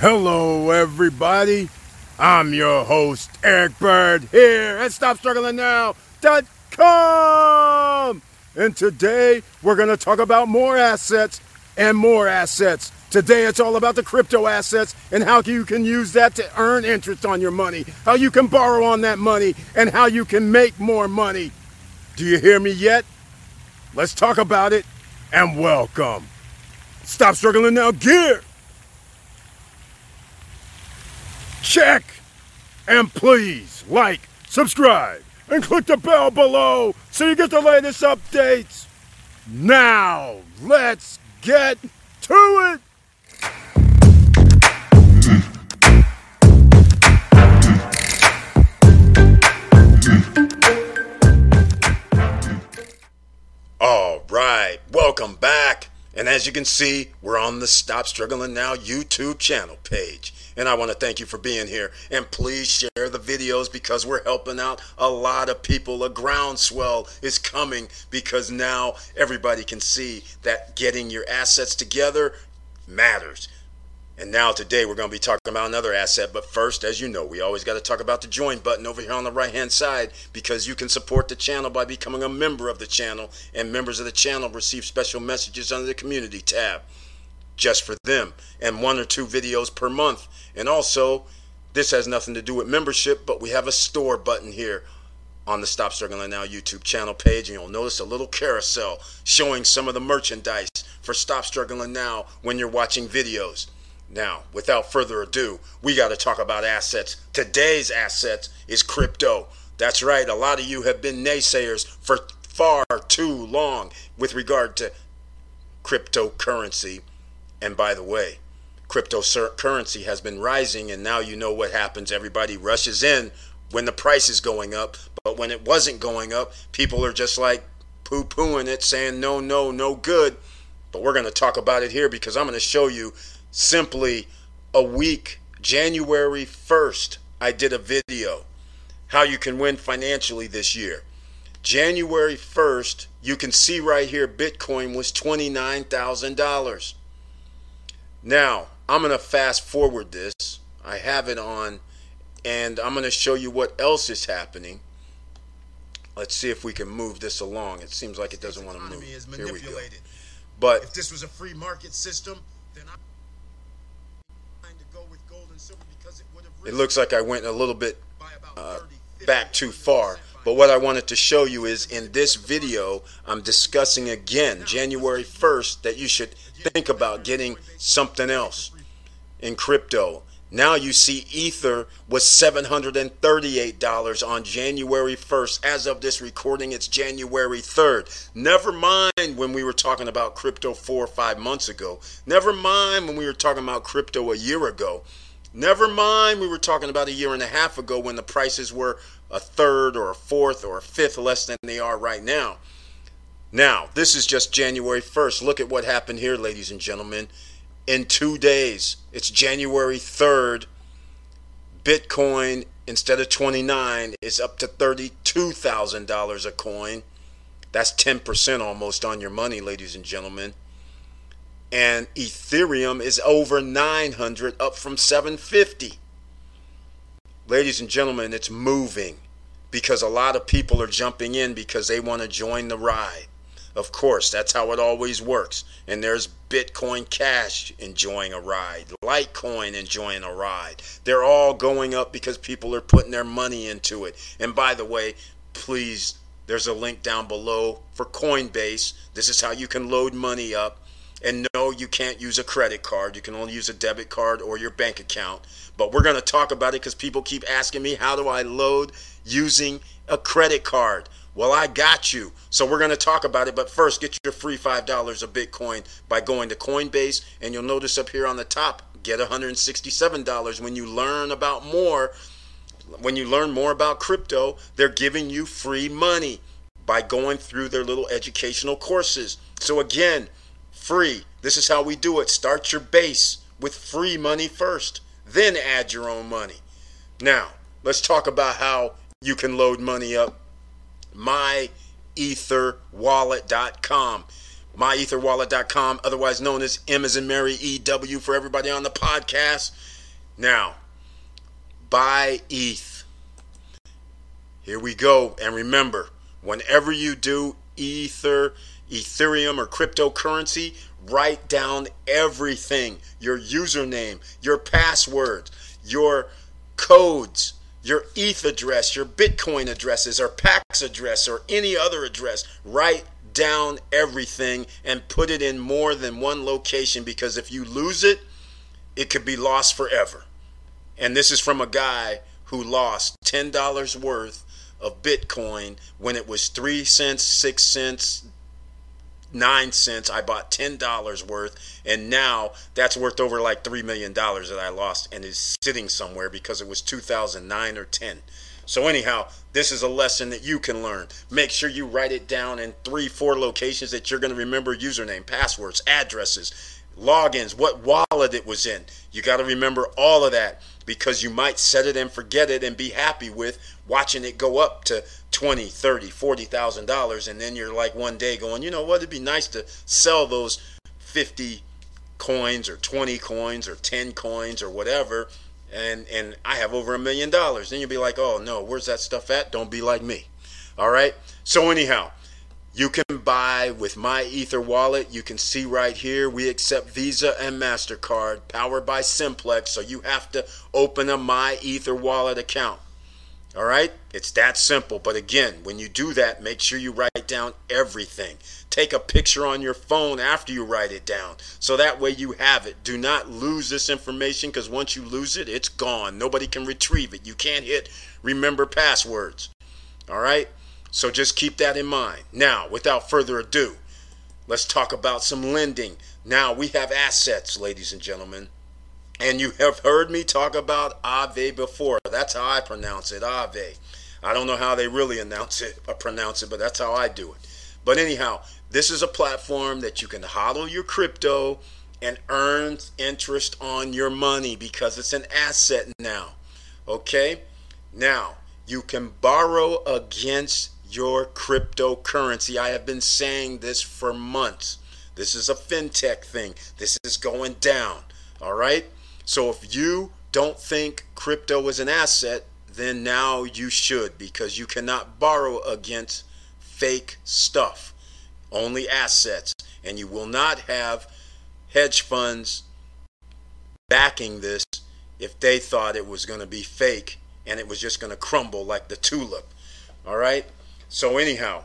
Hello, everybody. I'm your host, Eric Byrd, here at StopStrugglingNow.com. And today we're going to talk about more assets and more assets. Today it's all about the crypto assets and how you can use that to earn interest on your money, how you can borrow on that money, and how you can make more money. Do you hear me yet? Let's talk about it and welcome. Stop struggling now, gear. Check. And please like, subscribe, and click the bell below so you get the latest updates. Now, let's get to it. All right, welcome back. And as you can see, we're on the Stop Struggling Now YouTube channel page. And I want to thank you for being here. And please share the videos because we're helping out a lot of people. A groundswell is coming because now everybody can see that getting your assets together matters. And now today we're going to be talking about another asset. But first, as you know, we always got to talk about the join button over here on the right hand side because you can support the channel by becoming a member of the channel. And members of the channel receive special messages under the community tab just for them and one or two videos per month. And also, this has nothing to do with membership, but we have a store button here on the Stop Struggling Now YouTube channel page, and you'll notice a little carousel showing some of the merchandise for Stop Struggling Now when you're watching videos. Now, without further ado, we got to talk about assets. Today's asset is crypto. That's right, a lot of you have been naysayers for far too long with regard to cryptocurrency. And by the way, cryptocurrency has been rising, and now you know what happens. Everybody rushes in when the price is going up, but when it wasn't going up, people are just like poo pooing it, saying no, no, no good. But we're going to talk about it here because I'm going to show you simply a week, January 1st, I did a video how you can win financially this year. January 1st, you can see right here Bitcoin was $29,000. Now, I'm going to fast forward this. I have it on and I'm going to show you what else is happening. Let's see if we can move this along. It seems like it doesn't want to move. Here we go. But if this was a free market system, then I find to go with gold and silver because it would have. It looks like I went a little bit uh, back too far. But what I wanted to show you is in this video, I'm discussing again January 1st that you should think about getting something else in crypto. Now you see Ether was $738 on January 1st. As of this recording, it's January 3rd. Never mind when we were talking about crypto four or five months ago. Never mind when we were talking about crypto a year ago. Never mind we were talking about a year and a half ago when the prices were a third or a fourth or a fifth less than they are right now. Now, this is just January 1st. Look at what happened here, ladies and gentlemen in two days. It's January 3rd. Bitcoin, instead of 29, is up to $32,000 a coin. That's 10% almost on your money, ladies and gentlemen. And Ethereum is over 900, up from 750. Ladies and gentlemen, it's moving because a lot of people are jumping in because they want to join the ride. Of course, that's how it always works. And there's Bitcoin Cash enjoying a ride, Litecoin enjoying a ride. They're all going up because people are putting their money into it. And by the way, please, there's a link down below for Coinbase. This is how you can load money up. And no, you can't use a credit card. You can only use a debit card or your bank account. But we're going to talk about it because people keep asking me, how do I load using a credit card? Well, I got you. So we're going to talk about it. But first, get your free $5 of Bitcoin by going to Coinbase. And you'll notice up here on the top, get $167 when you learn about more. When you learn more about crypto, they're giving you free money by going through their little educational courses. So again, free. This is how we do it. Start your base with free money first, then add your own money. Now, let's talk about how you can load money up myetherwallet.com. myetherwallet.com, otherwise known as M in Mary EW for everybody on the podcast. Now, buy ETH. Here we go. And remember, whenever you do Ether, Ethereum, or cryptocurrency, write down everything your username, your passwords, your codes, your ETH address, your Bitcoin addresses, or PAX address, or any other address. Write down everything and put it in more than one location because if you lose it, it could be lost forever. And this is from a guy who lost $10 worth of Bitcoin when it was 3 cents, 6 cents, 9 cents. I bought $10 worth, and now that's worth over like $3 million that I lost and is sitting somewhere because it was 2009 or 10. So, anyhow, this is a lesson that you can learn. Make sure you write it down in three, four locations that you're going to remember username, passwords, addresses, logins, what wallet it was in. You got to remember all of that because you might set it and forget it and be happy with watching it go up to 20, 30, 40,000 dollars and then you're like one day going, "You know what? It'd be nice to sell those 50 coins or 20 coins or 10 coins or whatever and and I have over a million dollars. Then you'll be like, oh no, where's that stuff at? Don't be like me. All right. So anyhow, you can buy with my Ether wallet. You can see right here we accept Visa and Mastercard, powered by Simplex. So you have to open a my Ether wallet account. All right? It's that simple. But again, when you do that, make sure you write down everything. Take a picture on your phone after you write it down. So that way you have it. Do not lose this information because once you lose it, it's gone. Nobody can retrieve it. You can't hit remember passwords. All right? So just keep that in mind. Now, without further ado, let's talk about some lending. Now, we have assets, ladies and gentlemen. And you have heard me talk about Ave before. That's how I pronounce it, Ave. I don't know how they really announce it or pronounce it, but that's how I do it. But anyhow, this is a platform that you can hodl your crypto and earn interest on your money because it's an asset now. Okay? Now, you can borrow against your cryptocurrency. I have been saying this for months. This is a fintech thing. This is going down. All right? So if you don't think crypto is an asset, then now you should because you cannot borrow against fake stuff, only assets. And you will not have hedge funds backing this if they thought it was going to be fake and it was just going to crumble like the tulip. All right? So, anyhow,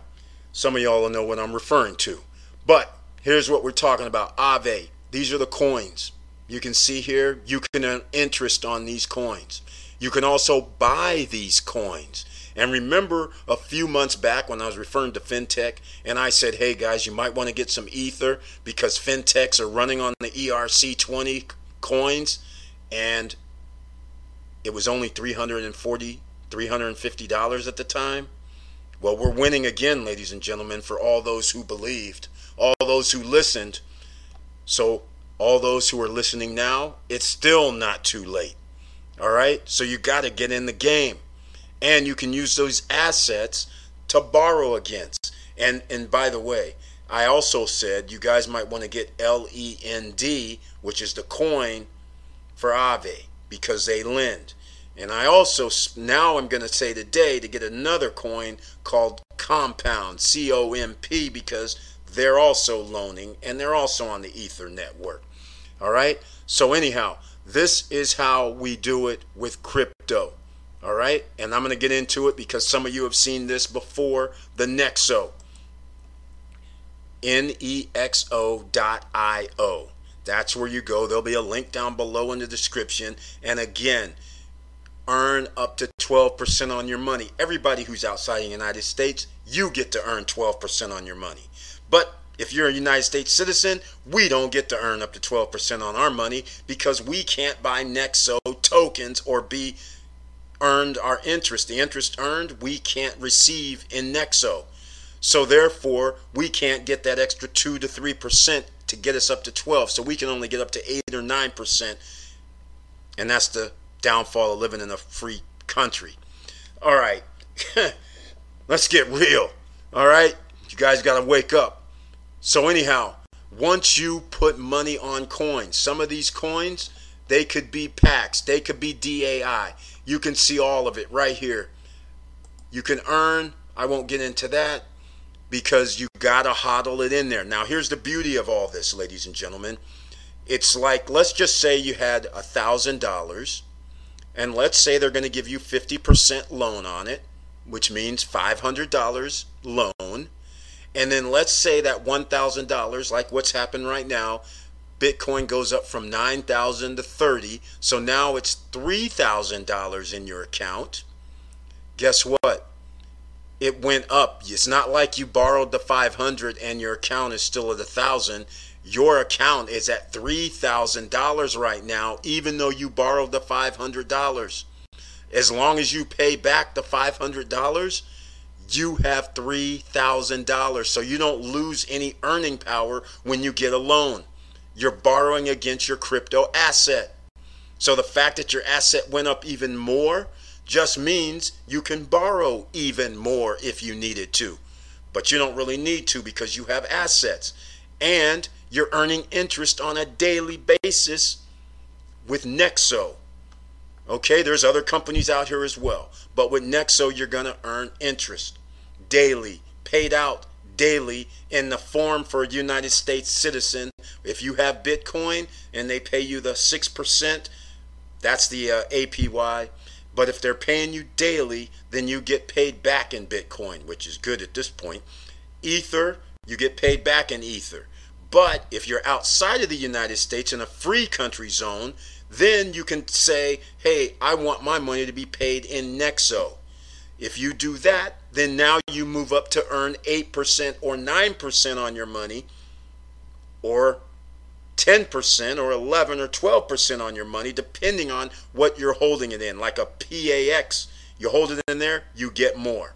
some of y'all will know what I'm referring to. But here's what we're talking about Ave. These are the coins. You can see here, you can earn interest on these coins. You can also buy these coins. And remember a few months back when I was referring to fintech and I said, hey guys, you might want to get some Ether because fintechs are running on the ERC20 coins and it was only $340, $350 at the time. Well, we're winning again, ladies and gentlemen, for all those who believed, all those who listened. So all those who are listening now, it's still not too late. All right? So you got to get in the game. And you can use those assets to borrow against. And and by the way, I also said you guys might want to get LEND, which is the coin for Ave because they lend. And I also now I'm going to say today to get another coin called Compound, C O M P because they're also loaning and they're also on the Ether network. All right. So, anyhow, this is how we do it with crypto. All right. And I'm going to get into it because some of you have seen this before the Nexo. Nexo.io. That's where you go. There'll be a link down below in the description. And again, earn up to 12% on your money. Everybody who's outside the United States, you get to earn 12% on your money. But if you're a United States citizen, we don't get to earn up to 12% on our money because we can't buy Nexo tokens or be earned our interest. The interest earned, we can't receive in Nexo. So therefore, we can't get that extra 2 to 3% to get us up to 12. So we can only get up to 8 or 9%. And that's the downfall of living in a free country. All right. Let's get real. All right. You guys got to wake up. So anyhow, once you put money on coins, some of these coins, they could be PAX, they could be DAI. You can see all of it right here. You can earn, I won't get into that because you gotta hodl it in there. Now here's the beauty of all this, ladies and gentlemen. It's like let's just say you had a thousand dollars, and let's say they're gonna give you 50% loan on it, which means $500 loan and then let's say that $1,000, like what's happened right now, Bitcoin goes up from 9,000 to 30. So now it's $3,000 in your account. Guess what? It went up. It's not like you borrowed the 500 and your account is still at 1,000. Your account is at $3,000 right now, even though you borrowed the $500. As long as you pay back the $500, you have $3,000. So you don't lose any earning power when you get a loan. You're borrowing against your crypto asset. So the fact that your asset went up even more just means you can borrow even more if you needed to. But you don't really need to because you have assets. And you're earning interest on a daily basis with Nexo. Okay, there's other companies out here as well. But with Nexo, you're going to earn interest daily, paid out daily in the form for a United States citizen. If you have Bitcoin and they pay you the 6%, that's the uh, APY. But if they're paying you daily, then you get paid back in Bitcoin, which is good at this point. Ether, you get paid back in Ether. But if you're outside of the United States in a free country zone, then you can say, hey, I want my money to be paid in Nexo. If you do that, then now you move up to earn 8% or 9% on your money, or 10% or 11 or 12% on your money, depending on what you're holding it in. Like a PAX, you hold it in there, you get more.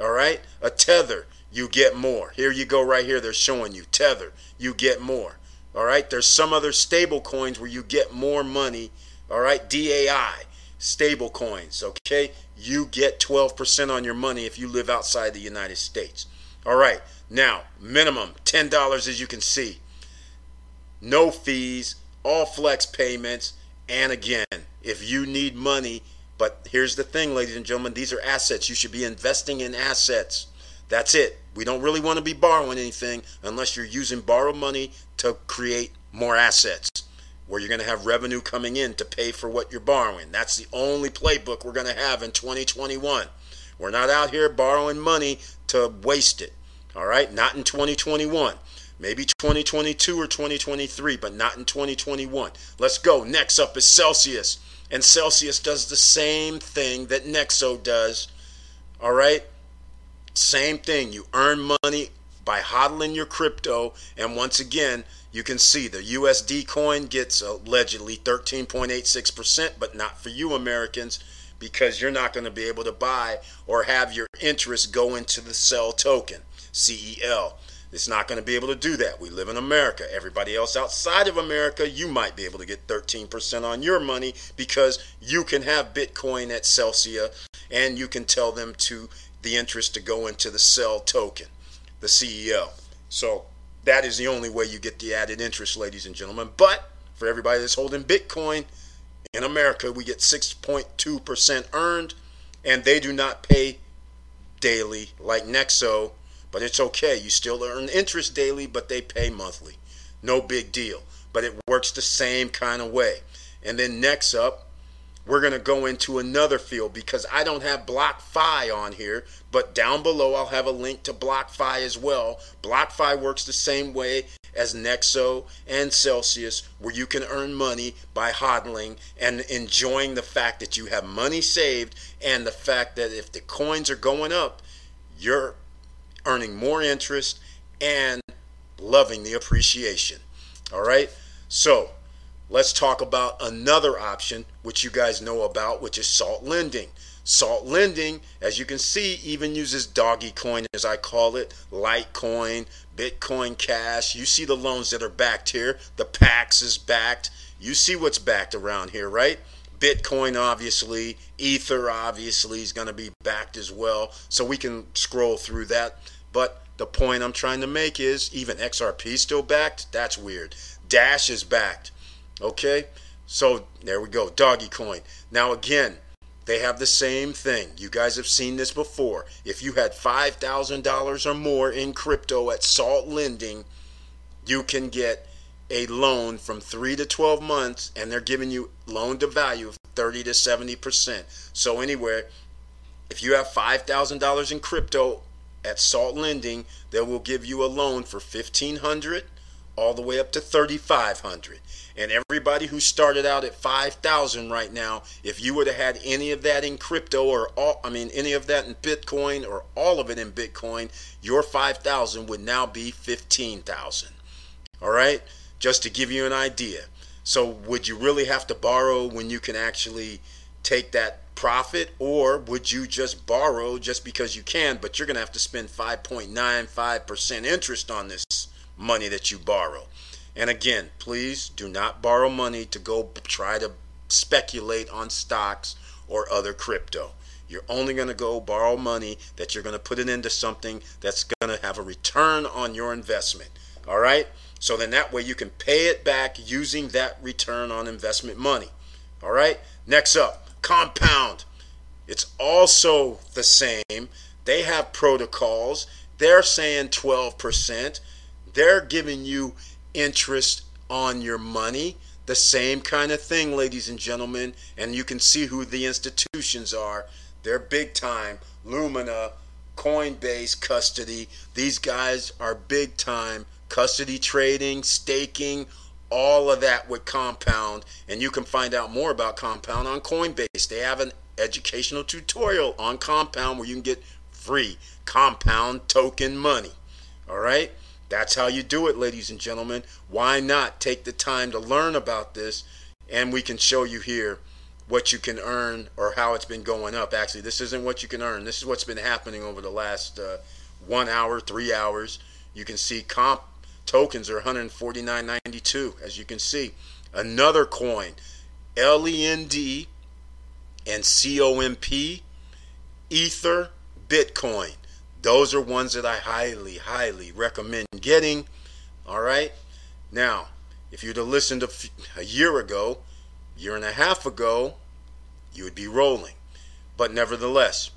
All right? A Tether, you get more. Here you go, right here, they're showing you Tether, you get more. All right? There's some other stable coins where you get more money. All right? DAI, stable coins. Okay? you get 12% on your money if you live outside the United States. All right, now, minimum $10 as you can see. No fees, all flex payments, and again, if you need money, but here's the thing, ladies and gentlemen, these are assets. You should be investing in assets. That's it. We don't really want to be borrowing anything unless you're using borrowed money to create more assets where you're going to have revenue coming in to pay for what you're borrowing. That's the only playbook we're going to have in 2021. We're not out here borrowing money to waste it. All right? Not in 2021. Maybe 2022 or 2023, but not in 2021. Let's go. Next up is Celsius. And Celsius does the same thing that Nexo does. All right? Same thing. You earn money by hodling your crypto. And once again, you can see the USD coin gets allegedly 13.86%, but not for you Americans because you're not going to be able to buy or have your interest go into the sell token, CEL. It's not going to be able to do that. We live in America. Everybody else outside of America, you might be able to get 13% on your money because you can have Bitcoin at Celsius and you can tell them to the interest to go into the CEL token, the CEL. So that is the only way you get the added interest, ladies and gentlemen. But for everybody that's holding Bitcoin in America, we get 6.2% earned, and they do not pay daily like Nexo, but it's okay. You still earn interest daily, but they pay monthly. No big deal. But it works the same kind of way. And then next up, we're going to go into another field because I don't have BlockFi on here, but down below I'll have a link to BlockFi as well. BlockFi works the same way as Nexo and Celsius, where you can earn money by hodling and enjoying the fact that you have money saved and the fact that if the coins are going up, you're earning more interest and loving the appreciation. All right? So, let's talk about another option which you guys know about, which is salt lending. Salt lending, as you can see, even uses doggy coin, as I call it, Litecoin, Bitcoin Cash. You see the loans that are backed here. The PAX is backed. You see what's backed around here, right? Bitcoin, obviously. Ether, obviously, is going to be backed as well. So we can scroll through that. But the point I'm trying to make is even XRP still backed. That's weird. Dash is backed. Okay, so there we go. Doggy coin. Now again, they have the same thing. You guys have seen this before. If you had $5,000 or more in crypto at Salt Lending, you can get a loan from 3 to 12 months and they're giving you loan to value of 30 to 70%. So anywhere if you have $5,000 in crypto at Salt Lending, they will give you a loan for 1500 all the way up to 3500 and everybody who started out at 5000 right now if you would have had any of that in crypto or all i mean any of that in bitcoin or all of it in bitcoin your 5000 would now be 15000 all right? Just to give you an idea. So would you really have to borrow when you can actually take that profit? Or would you just borrow just because you can but you're going to have to spend 5.95% interest on this money that you borrow. And again, please do not borrow money to go try to speculate on stocks or other crypto. You're only going to go borrow money that you're going to put it into something that's going to have a return on your investment. All right? So then that way you can pay it back using that return on investment money. All right? Next up, compound. It's also the same. They have protocols. They're saying 12%. They're giving you interest on your money. The same kind of thing, ladies and gentlemen. And you can see who the institutions are. They're big time. Lumina, Coinbase, custody. These guys are big time. Custody trading, staking, all of that with Compound. And you can find out more about Compound on Coinbase. They have an educational tutorial on Compound where you can get free Compound token money. All right? That's how you do it, ladies and gentlemen. Why not take the time to learn about this and we can show you here what you can earn or how it's been going up. Actually, this isn't what you can earn. This is what's been happening over the last uh, one hour, three hours. You can see comp tokens are 149.92, as you can see. Another coin, LEND and COMP, Ether, Bitcoin. Those are ones that I highly, highly recommend getting. All right. Now, if you'd have listened a, a year ago, year and a half ago, you would be rolling. But nevertheless,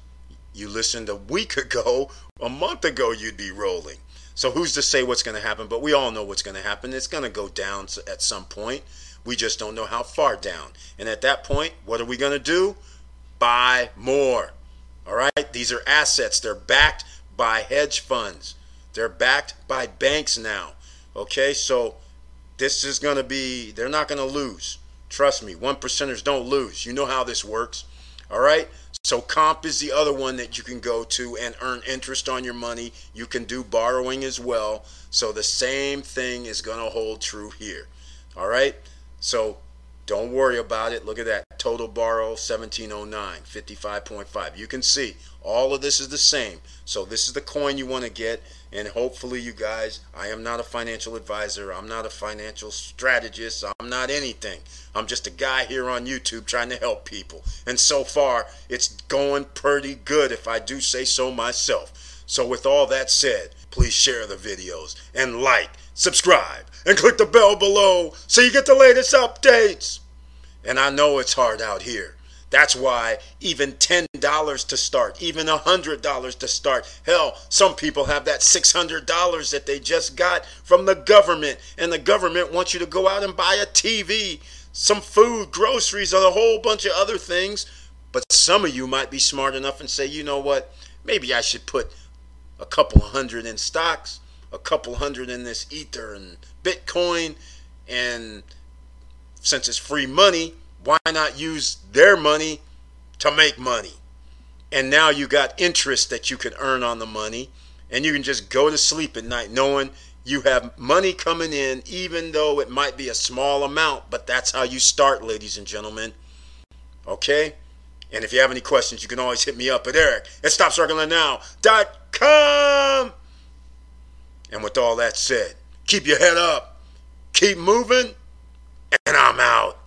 you listened a week ago, a month ago, you'd be rolling. So who's to say what's going to happen? But we all know what's going to happen. It's going to go down at some point. We just don't know how far down. And at that point, what are we going to do? Buy more. All right? These are assets. They're backed by hedge funds. They're backed by banks now. Okay, so this is going to be, they're not going to lose. Trust me, one percenters don't lose. You know how this works. All right, so comp is the other one that you can go to and earn interest on your money. You can do borrowing as well. So the same thing is going to hold true here. All right, so don't worry about it. Look at that. Total borrow 1709, 55.5. You can see all of this is the same. So this is the coin you want to get. And hopefully you guys, I am not a financial advisor. I'm not a financial strategist. I'm not anything. I'm just a guy here on YouTube trying to help people. And so far, it's going pretty good if I do say so myself. So with all that said, please share the videos and like, subscribe, and click the bell below so you get the latest updates. And I know it's hard out here. That's why even $10 to start, even $100 to start. Hell, some people have that $600 that they just got from the government, and the government wants you to go out and buy a TV, some food, groceries, and a whole bunch of other things. But some of you might be smart enough and say, you know what? Maybe I should put a couple hundred in stocks, a couple hundred in this Ether and Bitcoin, and since it's free money, why not use their money to make money? And now you got interest that you can earn on the money, and you can just go to sleep at night knowing you have money coming in, even though it might be a small amount, but that's how you start, ladies and gentlemen. Okay? And if you have any questions, you can always hit me up at Eric at StopStrugglingNow.com. And with all that said, keep your head up, keep moving, come out.